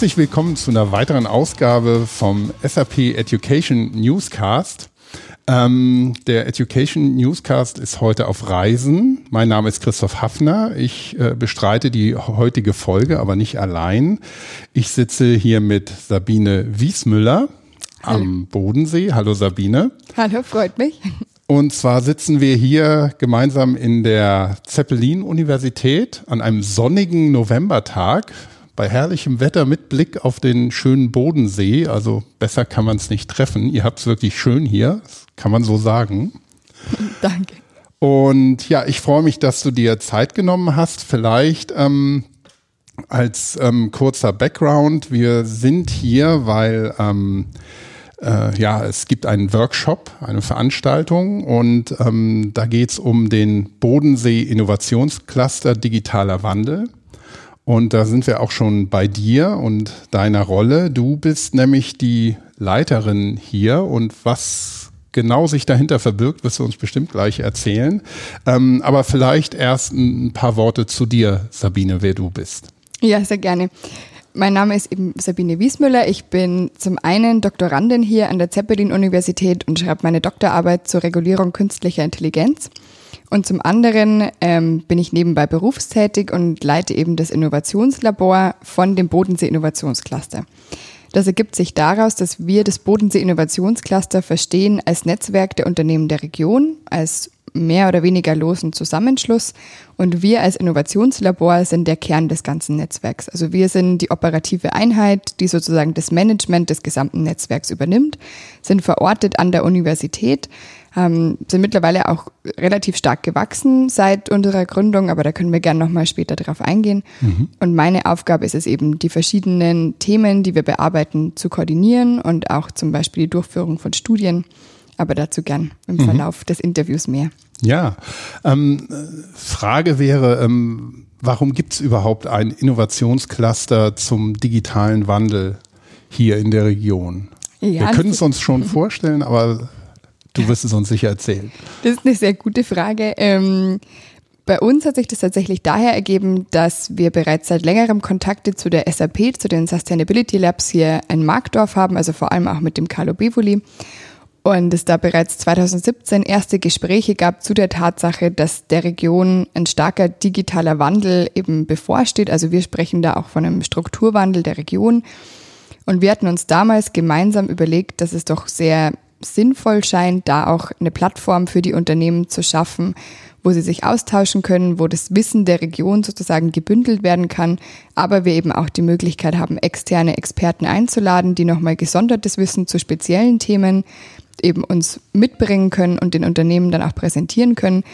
Herzlich willkommen zu einer weiteren Ausgabe vom SAP Education Newscast. Ähm, der Education Newscast ist heute auf Reisen. Mein Name ist Christoph Hafner. Ich äh, bestreite die heutige Folge, aber nicht allein. Ich sitze hier mit Sabine Wiesmüller Hallo. am Bodensee. Hallo Sabine. Hallo, freut mich. Und zwar sitzen wir hier gemeinsam in der Zeppelin-Universität an einem sonnigen Novembertag bei herrlichem Wetter mit Blick auf den schönen Bodensee. Also besser kann man es nicht treffen. Ihr habt es wirklich schön hier, kann man so sagen. Danke. Und ja, ich freue mich, dass du dir Zeit genommen hast. Vielleicht ähm, als ähm, kurzer Background. Wir sind hier, weil ähm, äh, ja, es gibt einen Workshop, eine Veranstaltung und ähm, da geht es um den Bodensee Innovationscluster Digitaler Wandel. Und da sind wir auch schon bei dir und deiner Rolle. Du bist nämlich die Leiterin hier und was genau sich dahinter verbirgt, wirst du uns bestimmt gleich erzählen. Ähm, aber vielleicht erst ein paar Worte zu dir, Sabine, wer du bist. Ja, sehr gerne. Mein Name ist eben Sabine Wiesmüller. Ich bin zum einen Doktorandin hier an der Zeppelin-Universität und schreibe meine Doktorarbeit zur Regulierung künstlicher Intelligenz. Und zum anderen ähm, bin ich nebenbei berufstätig und leite eben das Innovationslabor von dem Bodensee Innovationscluster. Das ergibt sich daraus, dass wir das Bodensee Innovationscluster verstehen als Netzwerk der Unternehmen der Region, als mehr oder weniger losen Zusammenschluss. Und wir als Innovationslabor sind der Kern des ganzen Netzwerks. Also wir sind die operative Einheit, die sozusagen das Management des gesamten Netzwerks übernimmt, sind verortet an der Universität, ähm, sind mittlerweile auch relativ stark gewachsen seit unserer Gründung, aber da können wir gerne nochmal später drauf eingehen. Mhm. Und meine Aufgabe ist es eben, die verschiedenen Themen, die wir bearbeiten, zu koordinieren und auch zum Beispiel die Durchführung von Studien. Aber dazu gern im mhm. Verlauf des Interviews mehr. Ja, ähm, Frage wäre, ähm, warum gibt es überhaupt ein Innovationscluster zum digitalen Wandel hier in der Region? Ja, wir können es uns schon vorstellen, aber Du wirst es uns sicher erzählen. Das ist eine sehr gute Frage. Ähm, bei uns hat sich das tatsächlich daher ergeben, dass wir bereits seit längerem Kontakte zu der SAP, zu den Sustainability Labs hier in Markdorf haben, also vor allem auch mit dem Carlo Bevoli. Und es da bereits 2017 erste Gespräche gab zu der Tatsache, dass der Region ein starker digitaler Wandel eben bevorsteht. Also wir sprechen da auch von einem Strukturwandel der Region. Und wir hatten uns damals gemeinsam überlegt, dass es doch sehr sinnvoll scheint, da auch eine Plattform für die Unternehmen zu schaffen, wo sie sich austauschen können, wo das Wissen der Region sozusagen gebündelt werden kann, aber wir eben auch die Möglichkeit haben, externe Experten einzuladen, die nochmal gesondertes Wissen zu speziellen Themen eben uns mitbringen können und den Unternehmen dann auch präsentieren können.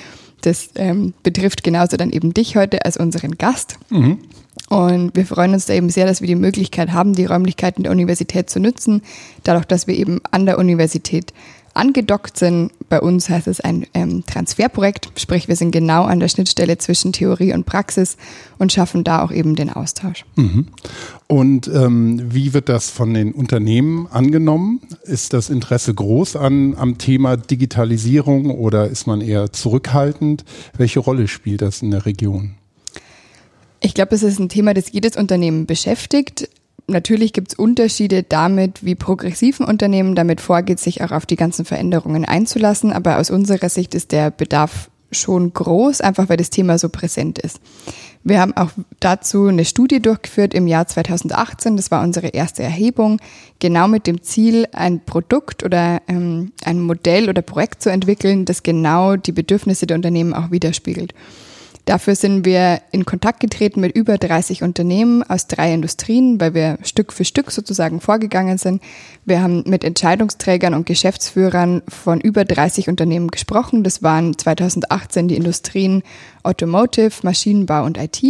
Das ähm, betrifft genauso dann eben dich heute als unseren Gast. Mhm. Und wir freuen uns da eben sehr, dass wir die Möglichkeit haben, die Räumlichkeiten der Universität zu nutzen, dadurch, dass wir eben an der Universität angedockt sind. Bei uns heißt es ein ähm, Transferprojekt, sprich wir sind genau an der Schnittstelle zwischen Theorie und Praxis und schaffen da auch eben den Austausch. Mhm. Und ähm, wie wird das von den Unternehmen angenommen? Ist das Interesse groß an, am Thema Digitalisierung oder ist man eher zurückhaltend? Welche Rolle spielt das in der Region? Ich glaube, das ist ein Thema, das jedes Unternehmen beschäftigt. Natürlich gibt es Unterschiede damit, wie progressiv ein Unternehmen damit vorgeht, sich auch auf die ganzen Veränderungen einzulassen. Aber aus unserer Sicht ist der Bedarf schon groß, einfach weil das Thema so präsent ist. Wir haben auch dazu eine Studie durchgeführt im Jahr 2018. Das war unsere erste Erhebung, genau mit dem Ziel, ein Produkt oder ähm, ein Modell oder Projekt zu entwickeln, das genau die Bedürfnisse der Unternehmen auch widerspiegelt. Dafür sind wir in Kontakt getreten mit über 30 Unternehmen aus drei Industrien, weil wir Stück für Stück sozusagen vorgegangen sind. Wir haben mit Entscheidungsträgern und Geschäftsführern von über 30 Unternehmen gesprochen. Das waren 2018 die Industrien Automotive, Maschinenbau und IT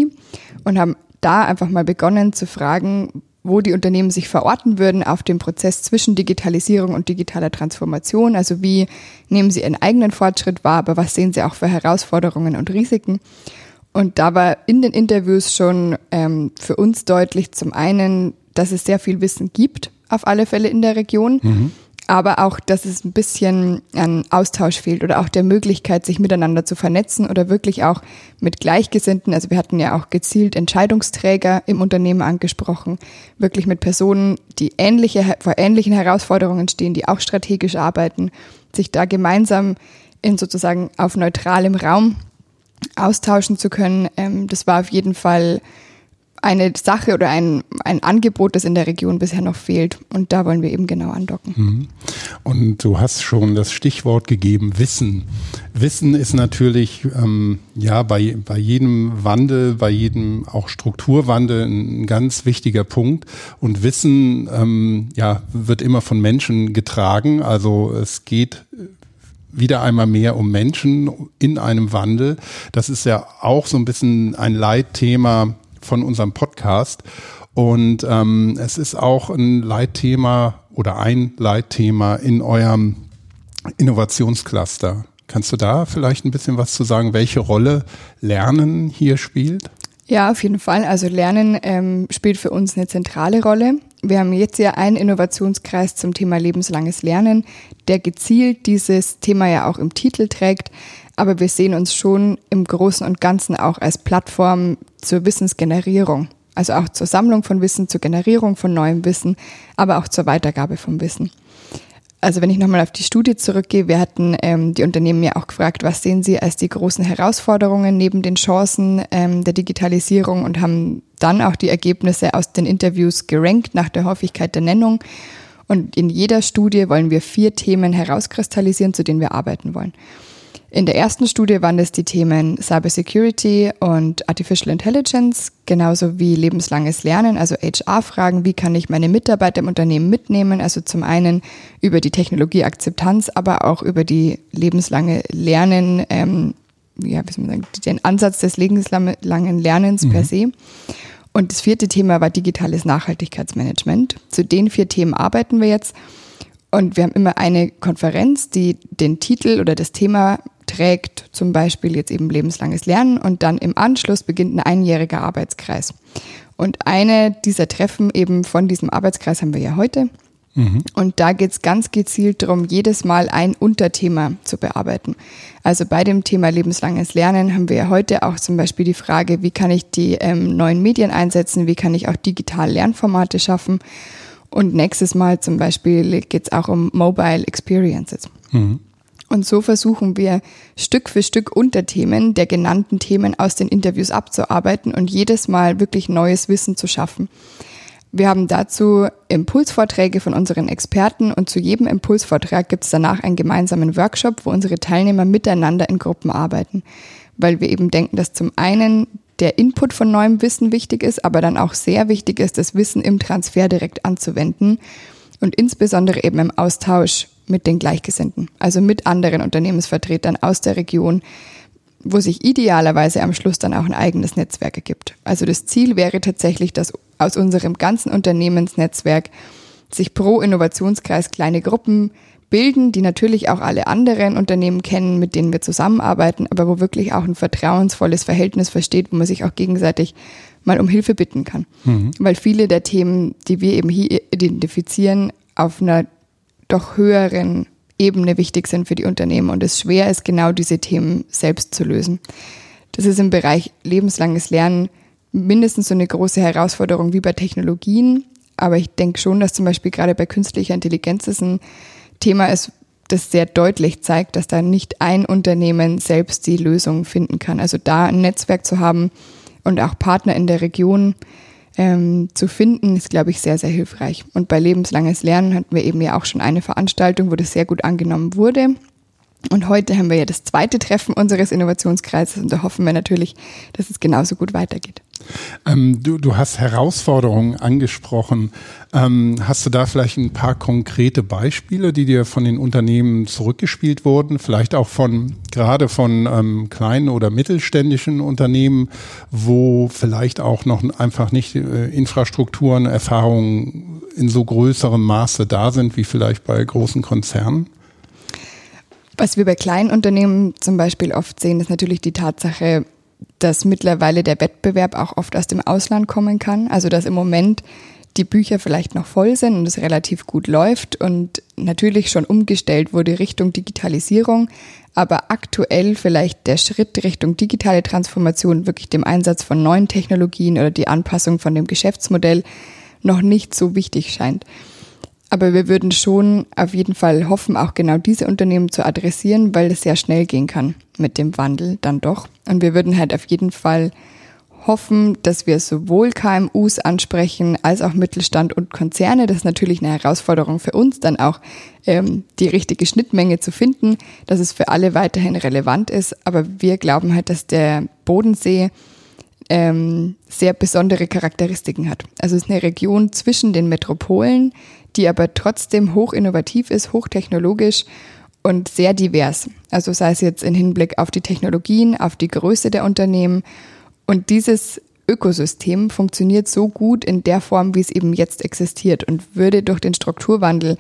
und haben da einfach mal begonnen zu fragen, wo die Unternehmen sich verorten würden auf dem Prozess zwischen Digitalisierung und digitaler Transformation. Also wie nehmen sie ihren eigenen Fortschritt wahr, aber was sehen sie auch für Herausforderungen und Risiken? Und da war in den Interviews schon ähm, für uns deutlich zum einen, dass es sehr viel Wissen gibt, auf alle Fälle in der Region. Mhm. Aber auch, dass es ein bisschen an Austausch fehlt oder auch der Möglichkeit, sich miteinander zu vernetzen oder wirklich auch mit Gleichgesinnten. Also wir hatten ja auch gezielt Entscheidungsträger im Unternehmen angesprochen, wirklich mit Personen, die ähnliche, vor ähnlichen Herausforderungen stehen, die auch strategisch arbeiten, sich da gemeinsam in sozusagen auf neutralem Raum austauschen zu können. Ähm, das war auf jeden Fall eine Sache oder ein, ein Angebot, das in der Region bisher noch fehlt. Und da wollen wir eben genau andocken. Mhm. Und du hast schon das Stichwort gegeben, Wissen. Wissen ist natürlich ähm, ja bei, bei jedem Wandel, bei jedem auch Strukturwandel ein ganz wichtiger Punkt. Und Wissen ähm, ja, wird immer von Menschen getragen. Also es geht wieder einmal mehr um Menschen in einem Wandel. Das ist ja auch so ein bisschen ein Leitthema von unserem Podcast. Und ähm, es ist auch ein Leitthema oder ein Leitthema in eurem Innovationscluster. Kannst du da vielleicht ein bisschen was zu sagen, welche Rolle Lernen hier spielt? Ja, auf jeden Fall. Also Lernen ähm, spielt für uns eine zentrale Rolle. Wir haben jetzt ja einen Innovationskreis zum Thema lebenslanges Lernen, der gezielt dieses Thema ja auch im Titel trägt. Aber wir sehen uns schon im Großen und Ganzen auch als Plattform zur Wissensgenerierung. Also auch zur Sammlung von Wissen, zur Generierung von neuem Wissen, aber auch zur Weitergabe von Wissen. Also wenn ich nochmal auf die Studie zurückgehe, wir hatten ähm, die Unternehmen ja auch gefragt, was sehen sie als die großen Herausforderungen neben den Chancen ähm, der Digitalisierung und haben dann auch die Ergebnisse aus den Interviews gerankt nach der Häufigkeit der Nennung. Und in jeder Studie wollen wir vier Themen herauskristallisieren, zu denen wir arbeiten wollen. In der ersten Studie waren es die Themen Cybersecurity und Artificial Intelligence, genauso wie lebenslanges Lernen, also HR-Fragen, wie kann ich meine Mitarbeiter im Unternehmen mitnehmen, also zum einen über die Technologieakzeptanz, aber auch über die lebenslange Lernen, ähm, ja, wie soll man sagen, den Ansatz des lebenslangen Lernens mhm. per se. Und das vierte Thema war digitales Nachhaltigkeitsmanagement. Zu den vier Themen arbeiten wir jetzt. Und wir haben immer eine Konferenz, die den Titel oder das Thema trägt, zum Beispiel jetzt eben lebenslanges Lernen und dann im Anschluss beginnt ein einjähriger Arbeitskreis. Und eine dieser Treffen eben von diesem Arbeitskreis haben wir ja heute. Mhm. Und da geht es ganz gezielt darum, jedes Mal ein Unterthema zu bearbeiten. Also bei dem Thema lebenslanges Lernen haben wir ja heute auch zum Beispiel die Frage, wie kann ich die ähm, neuen Medien einsetzen, wie kann ich auch digital Lernformate schaffen. Und nächstes Mal zum Beispiel geht es auch um Mobile Experiences. Mhm. Und so versuchen wir Stück für Stück Unterthemen der genannten Themen aus den Interviews abzuarbeiten und jedes Mal wirklich neues Wissen zu schaffen. Wir haben dazu Impulsvorträge von unseren Experten und zu jedem Impulsvortrag gibt es danach einen gemeinsamen Workshop, wo unsere Teilnehmer miteinander in Gruppen arbeiten, weil wir eben denken, dass zum einen der Input von neuem Wissen wichtig ist, aber dann auch sehr wichtig ist, das Wissen im Transfer direkt anzuwenden und insbesondere eben im Austausch mit den Gleichgesinnten, also mit anderen Unternehmensvertretern aus der Region, wo sich idealerweise am Schluss dann auch ein eigenes Netzwerk ergibt. Also das Ziel wäre tatsächlich, dass aus unserem ganzen Unternehmensnetzwerk sich pro Innovationskreis kleine Gruppen bilden, die natürlich auch alle anderen Unternehmen kennen, mit denen wir zusammenarbeiten, aber wo wirklich auch ein vertrauensvolles Verhältnis versteht, wo man sich auch gegenseitig mal um Hilfe bitten kann. Mhm. Weil viele der Themen, die wir eben hier identifizieren, auf einer doch höheren Ebene wichtig sind für die Unternehmen und es schwer ist, genau diese Themen selbst zu lösen. Das ist im Bereich lebenslanges Lernen mindestens so eine große Herausforderung wie bei Technologien, aber ich denke schon, dass zum Beispiel gerade bei künstlicher Intelligenz es ein Thema ist, das sehr deutlich zeigt, dass da nicht ein Unternehmen selbst die Lösung finden kann. Also da ein Netzwerk zu haben und auch Partner in der Region ähm, zu finden, ist, glaube ich, sehr, sehr hilfreich. Und bei lebenslanges Lernen hatten wir eben ja auch schon eine Veranstaltung, wo das sehr gut angenommen wurde. Und heute haben wir ja das zweite Treffen unseres Innovationskreises und da hoffen wir natürlich, dass es genauso gut weitergeht. Ähm, du, du hast Herausforderungen angesprochen. Ähm, hast du da vielleicht ein paar konkrete Beispiele, die dir von den Unternehmen zurückgespielt wurden? Vielleicht auch von, gerade von ähm, kleinen oder mittelständischen Unternehmen, wo vielleicht auch noch einfach nicht äh, Infrastrukturen, Erfahrungen in so größerem Maße da sind, wie vielleicht bei großen Konzernen? Was wir bei kleinen Unternehmen zum Beispiel oft sehen, ist natürlich die Tatsache, dass mittlerweile der Wettbewerb auch oft aus dem Ausland kommen kann. Also dass im Moment die Bücher vielleicht noch voll sind und es relativ gut läuft und natürlich schon umgestellt wurde Richtung Digitalisierung, aber aktuell vielleicht der Schritt Richtung digitale Transformation, wirklich dem Einsatz von neuen Technologien oder die Anpassung von dem Geschäftsmodell noch nicht so wichtig scheint. Aber wir würden schon auf jeden Fall hoffen, auch genau diese Unternehmen zu adressieren, weil es sehr schnell gehen kann mit dem Wandel dann doch. Und wir würden halt auf jeden Fall hoffen, dass wir sowohl KMUs ansprechen als auch Mittelstand und Konzerne. Das ist natürlich eine Herausforderung für uns, dann auch ähm, die richtige Schnittmenge zu finden, dass es für alle weiterhin relevant ist. Aber wir glauben halt, dass der Bodensee ähm, sehr besondere Charakteristiken hat. Also es ist eine Region zwischen den Metropolen, die aber trotzdem hoch innovativ ist, hochtechnologisch und sehr divers. Also sei es jetzt im Hinblick auf die Technologien, auf die Größe der Unternehmen und dieses Ökosystem funktioniert so gut in der Form, wie es eben jetzt existiert und würde durch den Strukturwandel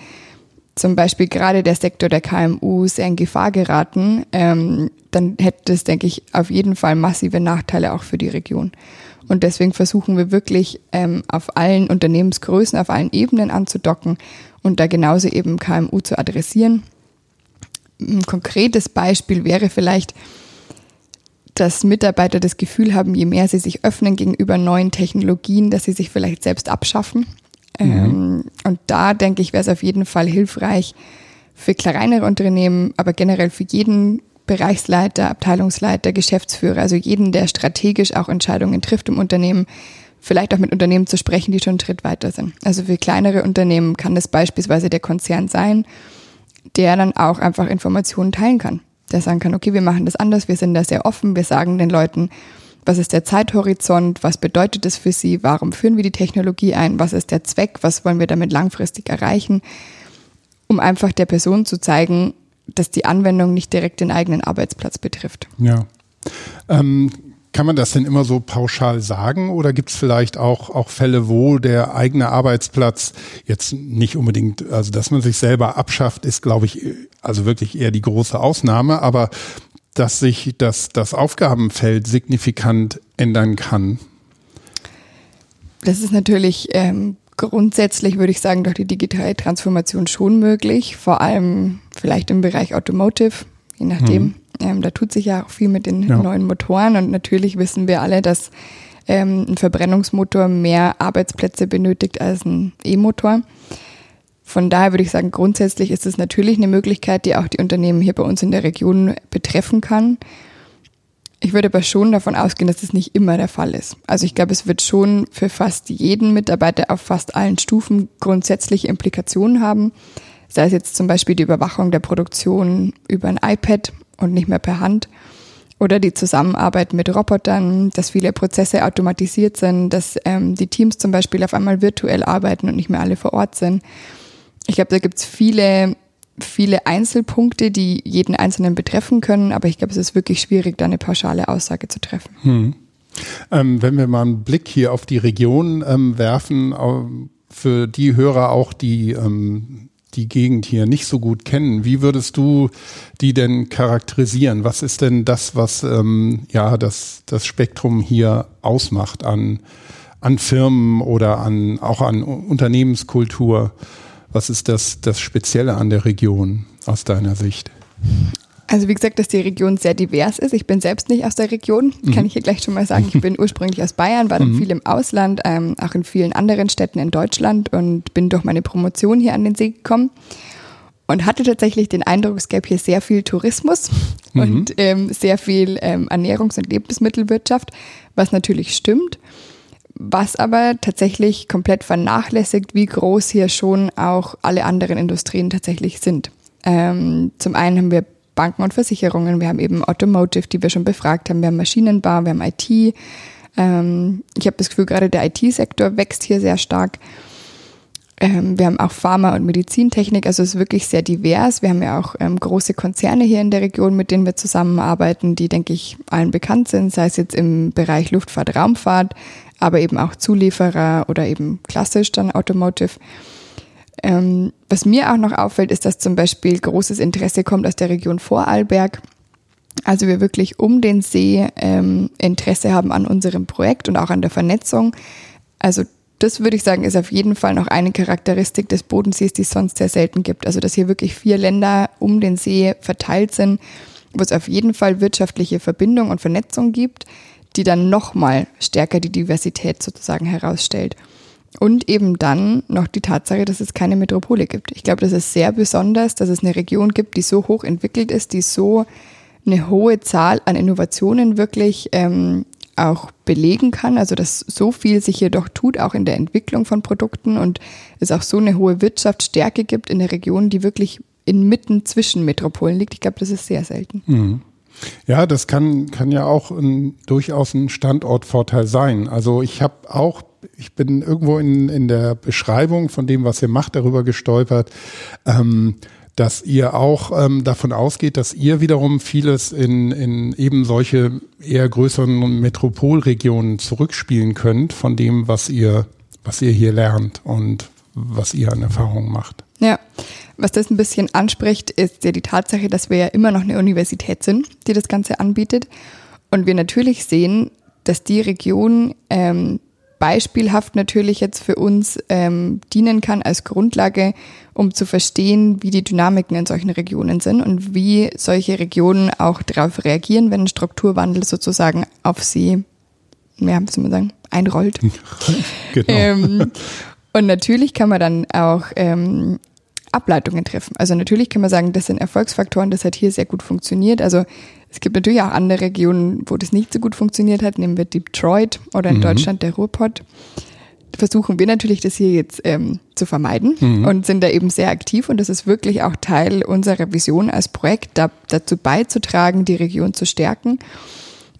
zum Beispiel gerade der Sektor der KMU sehr in Gefahr geraten, ähm, dann hätte es, denke ich, auf jeden Fall massive Nachteile auch für die Region. Und deswegen versuchen wir wirklich ähm, auf allen Unternehmensgrößen, auf allen Ebenen anzudocken und da genauso eben KMU zu adressieren. Ein konkretes Beispiel wäre vielleicht, dass Mitarbeiter das Gefühl haben, je mehr sie sich öffnen gegenüber neuen Technologien, dass sie sich vielleicht selbst abschaffen. Mhm. Ähm, und da denke ich, wäre es auf jeden Fall hilfreich für kleinere Unternehmen, aber generell für jeden Bereichsleiter, Abteilungsleiter, Geschäftsführer, also jeden, der strategisch auch Entscheidungen trifft im Unternehmen, vielleicht auch mit Unternehmen zu sprechen, die schon einen Schritt weiter sind. Also für kleinere Unternehmen kann das beispielsweise der Konzern sein, der dann auch einfach Informationen teilen kann der sagen kann, okay, wir machen das anders, wir sind da sehr offen, wir sagen den Leuten, was ist der Zeithorizont, was bedeutet es für sie, warum führen wir die Technologie ein, was ist der Zweck, was wollen wir damit langfristig erreichen, um einfach der Person zu zeigen, dass die Anwendung nicht direkt den eigenen Arbeitsplatz betrifft. Ja. Ähm, kann man das denn immer so pauschal sagen oder gibt es vielleicht auch, auch Fälle, wo der eigene Arbeitsplatz jetzt nicht unbedingt, also dass man sich selber abschafft, ist, glaube ich, also wirklich eher die große Ausnahme, aber dass sich das, das Aufgabenfeld signifikant ändern kann? Das ist natürlich ähm, grundsätzlich, würde ich sagen, durch die digitale Transformation schon möglich, vor allem vielleicht im Bereich Automotive, je nachdem. Hm ähm, da tut sich ja auch viel mit den ja. neuen Motoren und natürlich wissen wir alle, dass ähm, ein Verbrennungsmotor mehr Arbeitsplätze benötigt als ein E-Motor. Von daher würde ich sagen, grundsätzlich ist es natürlich eine Möglichkeit, die auch die Unternehmen hier bei uns in der Region betreffen kann. Ich würde aber schon davon ausgehen, dass das nicht immer der Fall ist. Also ich glaube, es wird schon für fast jeden Mitarbeiter auf fast allen Stufen grundsätzliche Implikationen haben. Sei es jetzt zum Beispiel die Überwachung der Produktion über ein iPad und nicht mehr per Hand. Oder die Zusammenarbeit mit Robotern, dass viele Prozesse automatisiert sind, dass ähm, die Teams zum Beispiel auf einmal virtuell arbeiten und nicht mehr alle vor Ort sind. Ich glaube, da gibt es viele, viele Einzelpunkte, die jeden Einzelnen betreffen können, aber ich glaube, es ist wirklich schwierig, da eine pauschale Aussage zu treffen. Hm. Ähm, wenn wir mal einen Blick hier auf die Region ähm, werfen, für die Hörer auch, die ähm, die Gegend hier nicht so gut kennen, wie würdest du die denn charakterisieren? Was ist denn das, was ähm, ja das, das Spektrum hier ausmacht an, an Firmen oder an auch an Unternehmenskultur? Was ist das, das Spezielle an der Region aus deiner Sicht? Also wie gesagt, dass die Region sehr divers ist. Ich bin selbst nicht aus der Region, kann mhm. ich hier gleich schon mal sagen. Ich bin ursprünglich aus Bayern, war dann mhm. viel im Ausland, ähm, auch in vielen anderen Städten in Deutschland und bin durch meine Promotion hier an den See gekommen und hatte tatsächlich den Eindruck, es gäbe hier sehr viel Tourismus mhm. und ähm, sehr viel ähm, Ernährungs- und Lebensmittelwirtschaft, was natürlich stimmt, was aber tatsächlich komplett vernachlässigt, wie groß hier schon auch alle anderen Industrien tatsächlich sind. Ähm, zum einen haben wir Banken und Versicherungen, wir haben eben Automotive, die wir schon befragt haben, wir haben Maschinenbau, wir haben IT. Ähm, ich habe das Gefühl, gerade der IT-Sektor wächst hier sehr stark. Ähm, wir haben auch Pharma- und Medizintechnik, also es ist wirklich sehr divers. Wir haben ja auch ähm, große Konzerne hier in der Region, mit denen wir zusammenarbeiten, die, denke ich, allen bekannt sind, sei es jetzt im Bereich Luftfahrt, Raumfahrt, aber eben auch Zulieferer oder eben klassisch dann Automotive. Ähm, was mir auch noch auffällt, ist, dass zum Beispiel großes Interesse kommt aus der Region Vorarlberg. Also wir wirklich um den See ähm, Interesse haben an unserem Projekt und auch an der Vernetzung. Also das würde ich sagen, ist auf jeden Fall noch eine Charakteristik des Bodensees, die es sonst sehr selten gibt. Also dass hier wirklich vier Länder um den See verteilt sind, wo es auf jeden Fall wirtschaftliche Verbindung und Vernetzung gibt, die dann nochmal stärker die Diversität sozusagen herausstellt. Und eben dann noch die Tatsache, dass es keine Metropole gibt. Ich glaube, das ist sehr besonders, dass es eine Region gibt, die so hoch entwickelt ist, die so eine hohe Zahl an Innovationen wirklich ähm, auch belegen kann. Also dass so viel sich hier doch tut, auch in der Entwicklung von Produkten und es auch so eine hohe Wirtschaftsstärke gibt in der Region, die wirklich inmitten zwischen Metropolen liegt. Ich glaube, das ist sehr selten. Mhm. Ja, das kann, kann ja auch ein, durchaus ein Standortvorteil sein. Also ich habe auch, ich bin irgendwo in, in der Beschreibung von dem, was ihr macht, darüber gestolpert. Ähm, dass ihr auch ähm, davon ausgeht, dass ihr wiederum vieles in, in eben solche eher größeren Metropolregionen zurückspielen könnt von dem, was ihr, was ihr hier lernt und was ihr an Erfahrungen macht. Ja, was das ein bisschen anspricht, ist ja die Tatsache, dass wir ja immer noch eine Universität sind, die das Ganze anbietet. Und wir natürlich sehen, dass die Region ähm, beispielhaft natürlich jetzt für uns ähm, dienen kann als Grundlage, um zu verstehen, wie die Dynamiken in solchen Regionen sind und wie solche Regionen auch darauf reagieren, wenn ein Strukturwandel sozusagen auf sie, ja, wie soll man sagen, einrollt. genau. Ähm, und natürlich kann man dann auch ähm, Ableitungen treffen. Also natürlich kann man sagen, das sind Erfolgsfaktoren, das hat hier sehr gut funktioniert. Also es gibt natürlich auch andere Regionen, wo das nicht so gut funktioniert hat. Nehmen wir Detroit oder in mhm. Deutschland der Ruhrpott. Versuchen wir natürlich, das hier jetzt ähm, zu vermeiden mhm. und sind da eben sehr aktiv. Und das ist wirklich auch Teil unserer Vision als Projekt, da, dazu beizutragen, die Region zu stärken.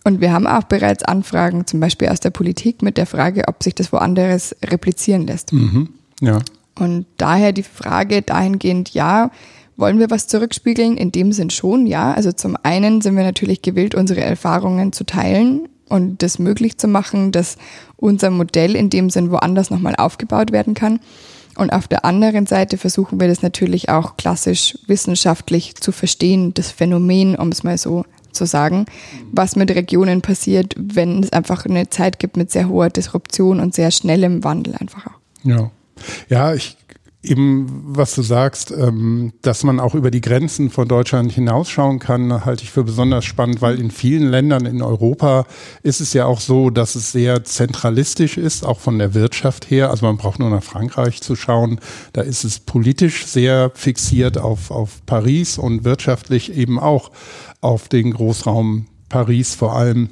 Und wir haben auch bereits Anfragen, zum Beispiel aus der Politik, mit der Frage, ob sich das woanders replizieren lässt. Mhm. Ja. Und daher die Frage dahingehend, ja, wollen wir was zurückspiegeln? In dem Sinn schon, ja. Also zum einen sind wir natürlich gewillt, unsere Erfahrungen zu teilen und das möglich zu machen, dass unser Modell in dem Sinn woanders nochmal aufgebaut werden kann. Und auf der anderen Seite versuchen wir das natürlich auch klassisch wissenschaftlich zu verstehen, das Phänomen, um es mal so zu sagen, was mit Regionen passiert, wenn es einfach eine Zeit gibt mit sehr hoher Disruption und sehr schnellem Wandel einfach auch. Ja. Ja, ich eben, was du sagst, ähm, dass man auch über die Grenzen von Deutschland hinausschauen kann, halte ich für besonders spannend, weil in vielen Ländern in Europa ist es ja auch so, dass es sehr zentralistisch ist, auch von der Wirtschaft her. Also man braucht nur nach Frankreich zu schauen. Da ist es politisch sehr fixiert auf, auf Paris und wirtschaftlich eben auch auf den Großraum Paris vor allem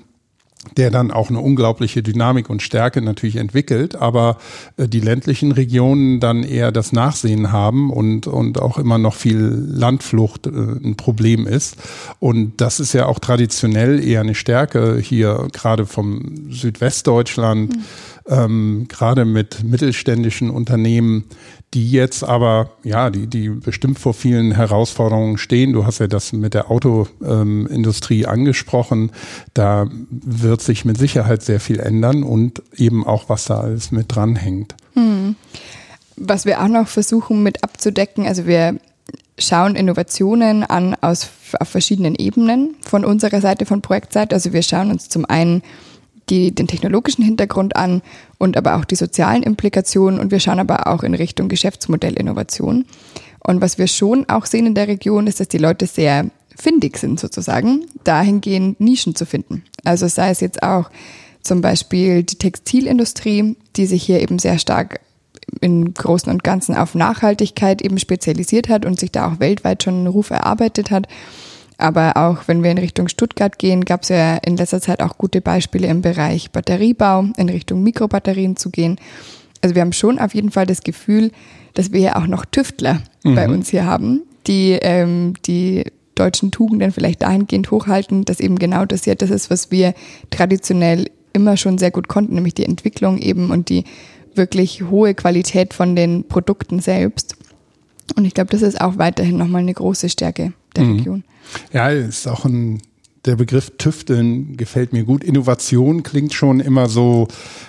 der dann auch eine unglaubliche Dynamik und Stärke natürlich entwickelt, aber äh, die ländlichen Regionen dann eher das Nachsehen haben und, und auch immer noch viel Landflucht äh, ein Problem ist. Und das ist ja auch traditionell eher eine Stärke hier, gerade vom Südwestdeutschland. Mhm ähm, gerade mit mittelständischen Unternehmen, die jetzt aber, ja, die, die bestimmt vor vielen Herausforderungen stehen. Du hast ja das mit der Autoindustrie ähm, angesprochen. Da wird sich mit Sicherheit sehr viel ändern und eben auch, was da alles mit dranhängt. Hm. Was wir auch noch versuchen mit abzudecken, also wir schauen Innovationen an aus, auf verschiedenen Ebenen von unserer Seite, von Projektseite. Also wir schauen uns zum einen die, den technologischen Hintergrund an und aber auch die sozialen Implikationen und wir schauen aber auch in Richtung Geschäftsmodellinnovation. Und was wir schon auch sehen in der Region ist, dass die Leute sehr findig sind sozusagen, dahingehend Nischen zu finden. Also sei es jetzt auch zum Beispiel die Textilindustrie, die sich hier eben sehr stark im Großen und Ganzen auf Nachhaltigkeit eben spezialisiert hat und sich da auch weltweit schon einen Ruf erarbeitet hat. Aber auch wenn wir in Richtung Stuttgart gehen, gab es ja in letzter Zeit auch gute Beispiele im Bereich Batteriebau, in Richtung Mikrobatterien zu gehen. Also wir haben schon auf jeden Fall das Gefühl, dass wir ja auch noch Tüftler mhm. bei uns hier haben, die ähm, die deutschen Tugenden vielleicht dahingehend hochhalten, dass eben genau das ja das ist, was wir traditionell immer schon sehr gut konnten, nämlich die Entwicklung eben und die wirklich hohe Qualität von den Produkten selbst. Und ich glaube, das ist auch weiterhin nochmal eine große Stärke der mhm. Region. Ja, ist auch ein der Begriff Tüfteln gefällt mir gut. Innovation klingt schon immer so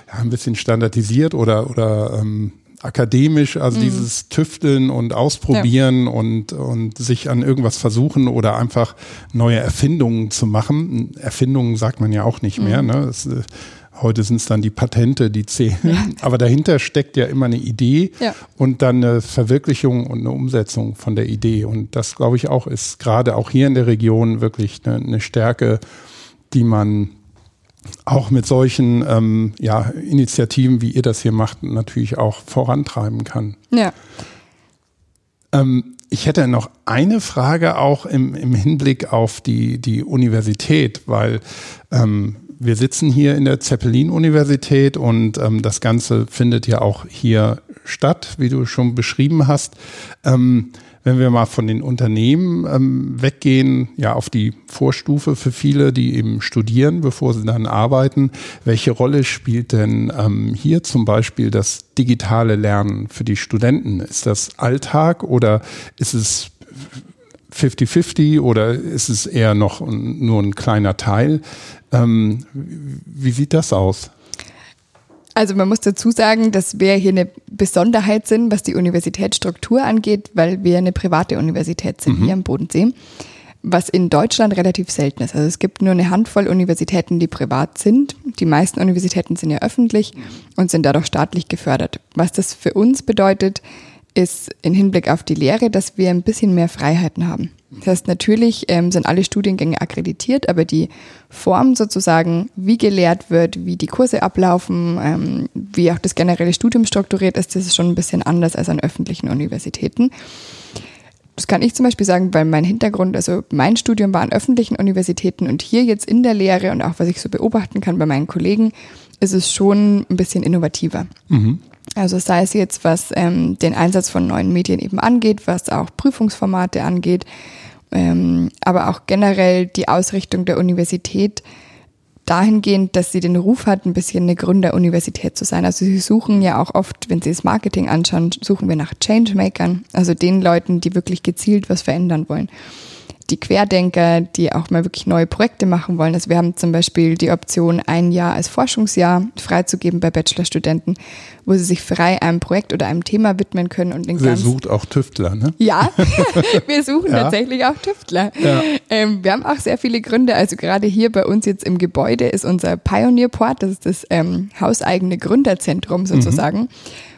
ja, ein bisschen standardisiert oder oder ähm, akademisch, also mhm. dieses Tüfteln und Ausprobieren ja. und, und sich an irgendwas versuchen oder einfach neue Erfindungen zu machen. Erfindungen sagt man ja auch nicht mehr. Mhm. Ne? Das, Heute sind es dann die Patente, die zählen. Ja. Aber dahinter steckt ja immer eine Idee ja. und dann eine Verwirklichung und eine Umsetzung von der Idee. Und das, glaube ich, auch ist gerade auch hier in der Region wirklich eine, eine Stärke, die man auch mit solchen ähm, ja, Initiativen, wie ihr das hier macht, natürlich auch vorantreiben kann. Ja. Ähm, ich hätte noch eine Frage auch im, im Hinblick auf die, die Universität, weil ähm, wir sitzen hier in der Zeppelin-Universität und ähm, das Ganze findet ja auch hier statt, wie du schon beschrieben hast. Ähm, wenn wir mal von den Unternehmen ähm, weggehen, ja, auf die Vorstufe für viele, die eben studieren, bevor sie dann arbeiten, welche Rolle spielt denn ähm, hier zum Beispiel das digitale Lernen für die Studenten? Ist das Alltag oder ist es 50-50 oder ist es eher noch nur ein kleiner Teil? Ähm, wie sieht das aus? Also man muss dazu sagen, dass wir hier eine Besonderheit sind, was die Universitätsstruktur angeht, weil wir eine private Universität sind mhm. hier am Bodensee, was in Deutschland relativ selten ist. Also es gibt nur eine Handvoll Universitäten, die privat sind. Die meisten Universitäten sind ja öffentlich und sind dadurch staatlich gefördert. Was das für uns bedeutet, ist im Hinblick auf die Lehre, dass wir ein bisschen mehr Freiheiten haben. Das heißt, natürlich ähm, sind alle Studiengänge akkreditiert, aber die Form sozusagen, wie gelehrt wird, wie die Kurse ablaufen, ähm, wie auch das generelle Studium strukturiert ist, das ist schon ein bisschen anders als an öffentlichen Universitäten. Das kann ich zum Beispiel sagen, weil mein Hintergrund, also mein Studium war an öffentlichen Universitäten und hier jetzt in der Lehre und auch was ich so beobachten kann bei meinen Kollegen, ist es schon ein bisschen innovativer. Mhm. Also sei es jetzt, was ähm, den Einsatz von neuen Medien eben angeht, was auch Prüfungsformate angeht, ähm, aber auch generell die Ausrichtung der Universität dahingehend, dass sie den Ruf hat, ein bisschen eine Gründeruniversität zu sein. Also sie suchen ja auch oft, wenn sie das Marketing anschauen, suchen wir nach Changemakern, also den Leuten, die wirklich gezielt was verändern wollen die Querdenker, die auch mal wirklich neue Projekte machen wollen. Also wir haben zum Beispiel die Option, ein Jahr als Forschungsjahr freizugeben bei Bachelorstudenten, wo sie sich frei einem Projekt oder einem Thema widmen können und den Ihr sucht auch Tüftler, ne? Ja, wir suchen ja. tatsächlich auch Tüftler. Ja. Ähm, wir haben auch sehr viele Gründe. Also gerade hier bei uns jetzt im Gebäude ist unser Pioneer Port, das ist das ähm, hauseigene Gründerzentrum sozusagen. Mhm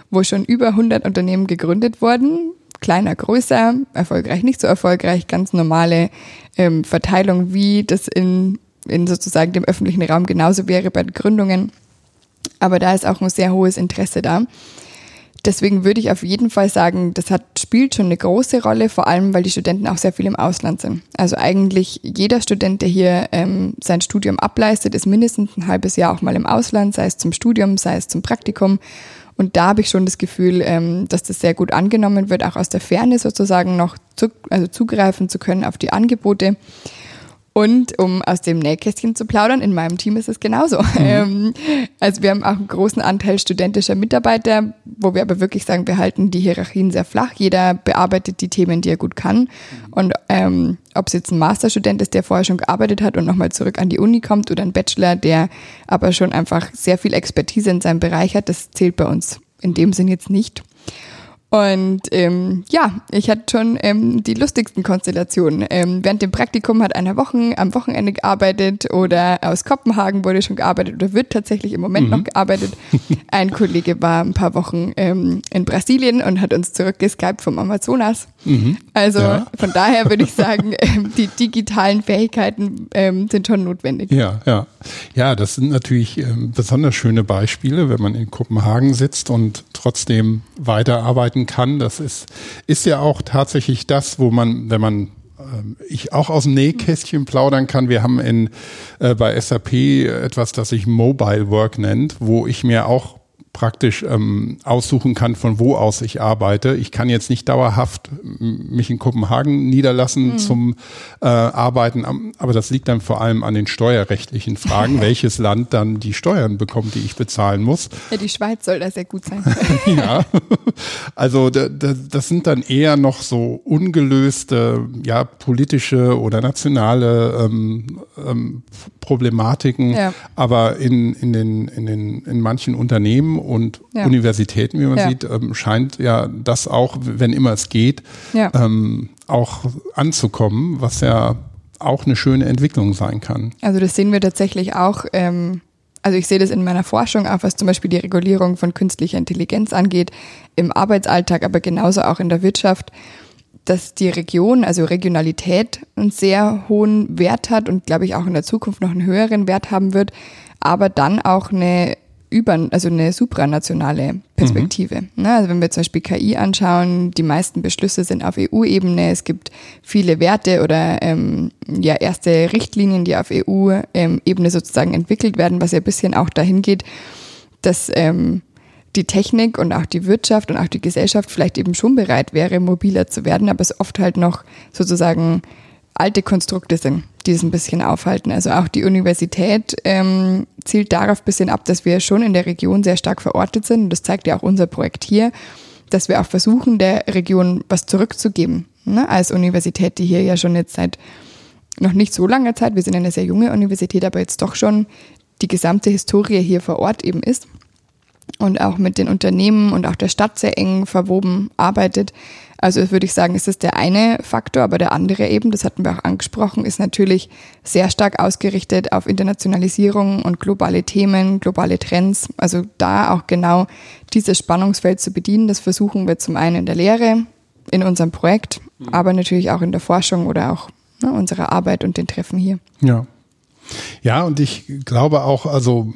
wo schon über 100 Unternehmen gegründet wurden, kleiner, größer, erfolgreich, nicht so erfolgreich, ganz normale ähm, Verteilung, wie das in, in sozusagen dem öffentlichen Raum genauso wäre bei Gründungen. Aber da ist auch ein sehr hohes Interesse da. Deswegen würde ich auf jeden Fall sagen, das hat, spielt schon eine große Rolle, vor allem weil die Studenten auch sehr viel im Ausland sind. Also eigentlich jeder Student, der hier ähm, sein Studium ableistet, ist mindestens ein halbes Jahr auch mal im Ausland, sei es zum Studium, sei es zum Praktikum. Und da habe ich schon das Gefühl, ähm, dass das sehr gut angenommen wird, auch aus der Ferne sozusagen noch zu, also zugreifen zu können auf die Angebote. Und um aus dem Nähkästchen zu plaudern, in meinem Team ist es genauso. Mhm. Ähm, also wir haben auch einen großen Anteil studentischer Mitarbeiter, wo wir aber wirklich sagen, wir halten die Hierarchien sehr flach. Jeder bearbeitet die Themen, die er gut kann. Und ähm, ob es jetzt ein Masterstudent ist, der vorher schon gearbeitet hat und nochmal zurück an die Uni kommt, oder ein Bachelor, der aber schon einfach sehr viel Expertise in seinem Bereich hat, das zählt bei uns in dem Sinn jetzt nicht. Und ähm, ja, ich hatte schon ähm, die lustigsten Konstellationen. Ähm, während dem Praktikum hat einer Wochen am Wochenende gearbeitet oder aus Kopenhagen wurde schon gearbeitet oder wird tatsächlich im Moment mhm. noch gearbeitet. Ein Kollege war ein paar Wochen ähm, in Brasilien und hat uns zurückgeskypt vom Amazonas. Mhm. Also ja. von daher würde ich sagen, ähm, die digitalen Fähigkeiten ähm, sind schon notwendig. Ja, ja. Ja, das sind natürlich ähm, besonders schöne Beispiele, wenn man in Kopenhagen sitzt und trotzdem weiterarbeiten kann. Das ist, ist ja auch tatsächlich das, wo man, wenn man ähm, ich auch aus dem Nähkästchen plaudern kann. Wir haben in, äh, bei SAP etwas, das sich Mobile Work nennt, wo ich mir auch praktisch ähm, aussuchen kann, von wo aus ich arbeite. Ich kann jetzt nicht dauerhaft mich in Kopenhagen niederlassen mhm. zum äh, Arbeiten, aber das liegt dann vor allem an den steuerrechtlichen Fragen, welches Land dann die Steuern bekommt, die ich bezahlen muss. Ja, die Schweiz soll da sehr gut sein. ja, also da, da, das sind dann eher noch so ungelöste, ja, politische oder nationale ähm, ähm, Problematiken, ja. aber in, in, den, in, den, in manchen Unternehmen und ja. Universitäten, wie man ja. sieht, ähm, scheint ja das auch, wenn immer es geht, ähm, auch anzukommen, was ja auch eine schöne Entwicklung sein kann. Also das sehen wir tatsächlich auch. Ähm Also ich sehe das in meiner Forschung auch, was zum Beispiel die Regulierung von künstlicher Intelligenz angeht, im Arbeitsalltag, aber genauso auch in der Wirtschaft, dass die Region, also Regionalität, einen sehr hohen Wert hat und glaube ich auch in der Zukunft noch einen höheren Wert haben wird, aber dann auch eine über, also eine supranationale Perspektive. Mhm. Also wenn wir zum Beispiel KI anschauen, die meisten Beschlüsse sind auf EU-Ebene. Es gibt viele Werte oder ähm, ja erste Richtlinien, die auf EU-Ebene sozusagen entwickelt werden, was ja ein bisschen auch dahin geht, dass ähm, die Technik und auch die Wirtschaft und auch die Gesellschaft vielleicht eben schon bereit wäre, mobiler zu werden, aber es oft halt noch sozusagen alte Konstrukte sind, die es ein bisschen aufhalten. Also auch die Universität ähm, zielt darauf ein bisschen ab, dass wir schon in der Region sehr stark verortet sind. Und das zeigt ja auch unser Projekt hier, dass wir auch versuchen, der Region was zurückzugeben. Ne? Als Universität, die hier ja schon jetzt seit noch nicht so langer Zeit, wir sind eine sehr junge Universität, aber jetzt doch schon die gesamte Historie hier vor Ort eben ist und auch mit den Unternehmen und auch der Stadt sehr eng verwoben arbeitet. Also würde ich sagen, ist das der eine Faktor, aber der andere eben, das hatten wir auch angesprochen, ist natürlich sehr stark ausgerichtet auf Internationalisierung und globale Themen, globale Trends. Also da auch genau dieses Spannungsfeld zu bedienen, das versuchen wir zum einen in der Lehre, in unserem Projekt, mhm. aber natürlich auch in der Forschung oder auch ne, unserer Arbeit und den Treffen hier. Ja. Ja, und ich glaube auch, also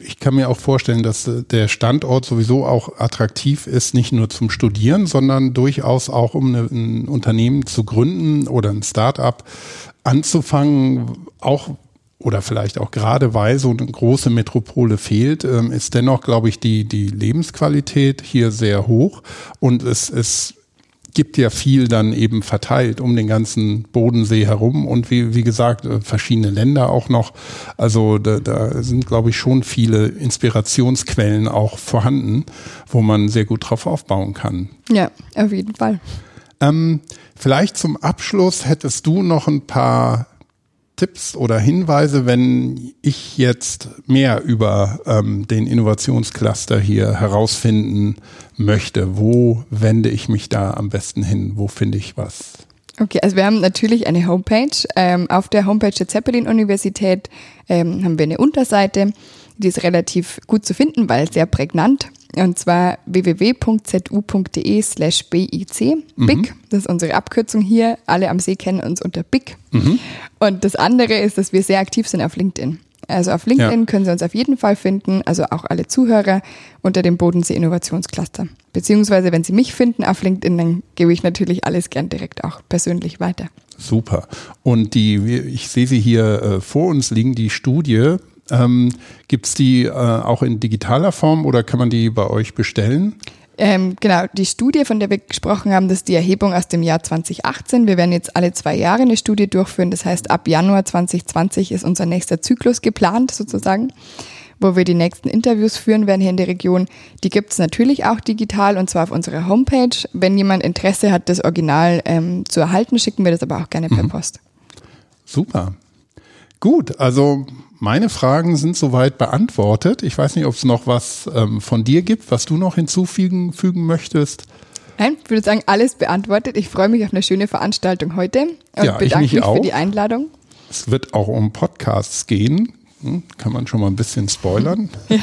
ich kann mir auch vorstellen, dass äh, der Standort sowieso auch attraktiv ist, nicht nur zum Studieren, sondern durchaus auch, um eine, ein Unternehmen zu gründen oder ein Start-up anzufangen, auch oder vielleicht auch gerade weil so eine große Metropole fehlt, ähm, ist dennoch, glaube ich, die, die Lebensqualität hier sehr hoch. Und es, es gibt ja viel dann eben verteilt um den ganzen Bodensee herum und wie, wie gesagt, äh, verschiedene Länder auch noch. Also da, da sind, glaube ich, schon viele Inspirationsquellen auch vorhanden, wo man sehr gut drauf aufbauen kann. Ja, auf jeden Fall. Ähm, vielleicht zum Abschluss hättest du noch ein paar Tipps oder Hinweise, wenn ich jetzt mehr über ähm, den Innovationscluster hier herausfinden möchte? Wo wende ich mich da am besten hin? Wo finde ich was? Okay, also wir haben natürlich eine Homepage. Ähm, auf der Homepage der Zeppelin-Universität ähm, haben wir eine Unterseite, die ist relativ gut zu finden, weil sehr prägnant. Und zwar www.zu.de slash BIC, mhm. BIC, das ist unsere Abkürzung hier. Alle am See kennen uns unter BIC. Mhm. Und das andere ist, dass wir sehr aktiv sind auf LinkedIn. Also auf LinkedIn ja. können Sie uns auf jeden Fall finden, also auch alle Zuhörer unter dem Bodensee Innovationscluster. Beziehungsweise, wenn Sie mich finden auf LinkedIn, dann gebe ich natürlich alles gern direkt auch persönlich weiter. Super. Und die, ich sehe sie hier äh, vor uns liegen, die Studie ähm, Gibt es die äh, auch in digitaler Form oder kann man die bei euch bestellen? Ähm, genau, die Studie, von der wir gesprochen haben, das ist die Erhebung aus dem Jahr 2018. Wir werden jetzt alle zwei Jahre eine Studie durchführen. Das heißt, ab Januar 2020 ist unser nächster Zyklus geplant, sozusagen, wo wir die nächsten Interviews führen werden hier in der Region. Die gibt es natürlich auch digital und zwar auf unserer Homepage. Wenn jemand Interesse hat, das Original ähm, zu erhalten, schicken wir das aber auch gerne per mhm. Post. Super. Gut, also meine Fragen sind soweit beantwortet. Ich weiß nicht, ob es noch was ähm, von dir gibt, was du noch hinzufügen fügen möchtest. Nein, ich würde sagen, alles beantwortet. Ich freue mich auf eine schöne Veranstaltung heute und ja, bedanke mich, mich für die Einladung. Es wird auch um Podcasts gehen. Hm, kann man schon mal ein bisschen spoilern. Ja,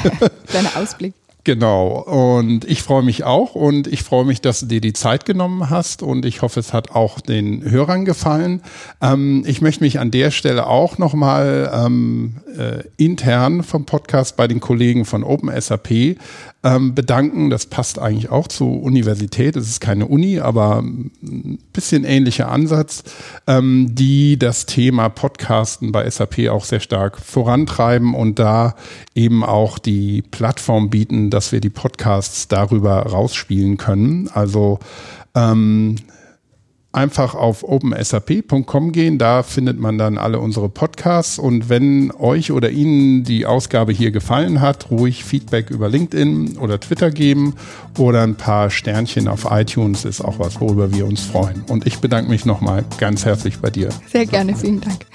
kleiner Ausblick. Genau. Und ich freue mich auch und ich freue mich, dass du dir die Zeit genommen hast und ich hoffe, es hat auch den Hörern gefallen. Ähm, ich möchte mich an der Stelle auch nochmal ähm, äh, intern vom Podcast bei den Kollegen von OpenSAP ähm, bedanken. Das passt eigentlich auch zur Universität. Es ist keine Uni, aber ein bisschen ähnlicher Ansatz, ähm, die das Thema Podcasten bei SAP auch sehr stark vorantreiben und da eben auch die Plattform bieten, dass wir die Podcasts darüber rausspielen können. Also ähm, einfach auf opensap.com gehen. Da findet man dann alle unsere Podcasts. Und wenn euch oder Ihnen die Ausgabe hier gefallen hat, ruhig Feedback über LinkedIn oder Twitter geben oder ein paar Sternchen auf iTunes ist auch was, worüber wir uns freuen. Und ich bedanke mich nochmal ganz herzlich bei dir. Sehr gerne, vielen Dank.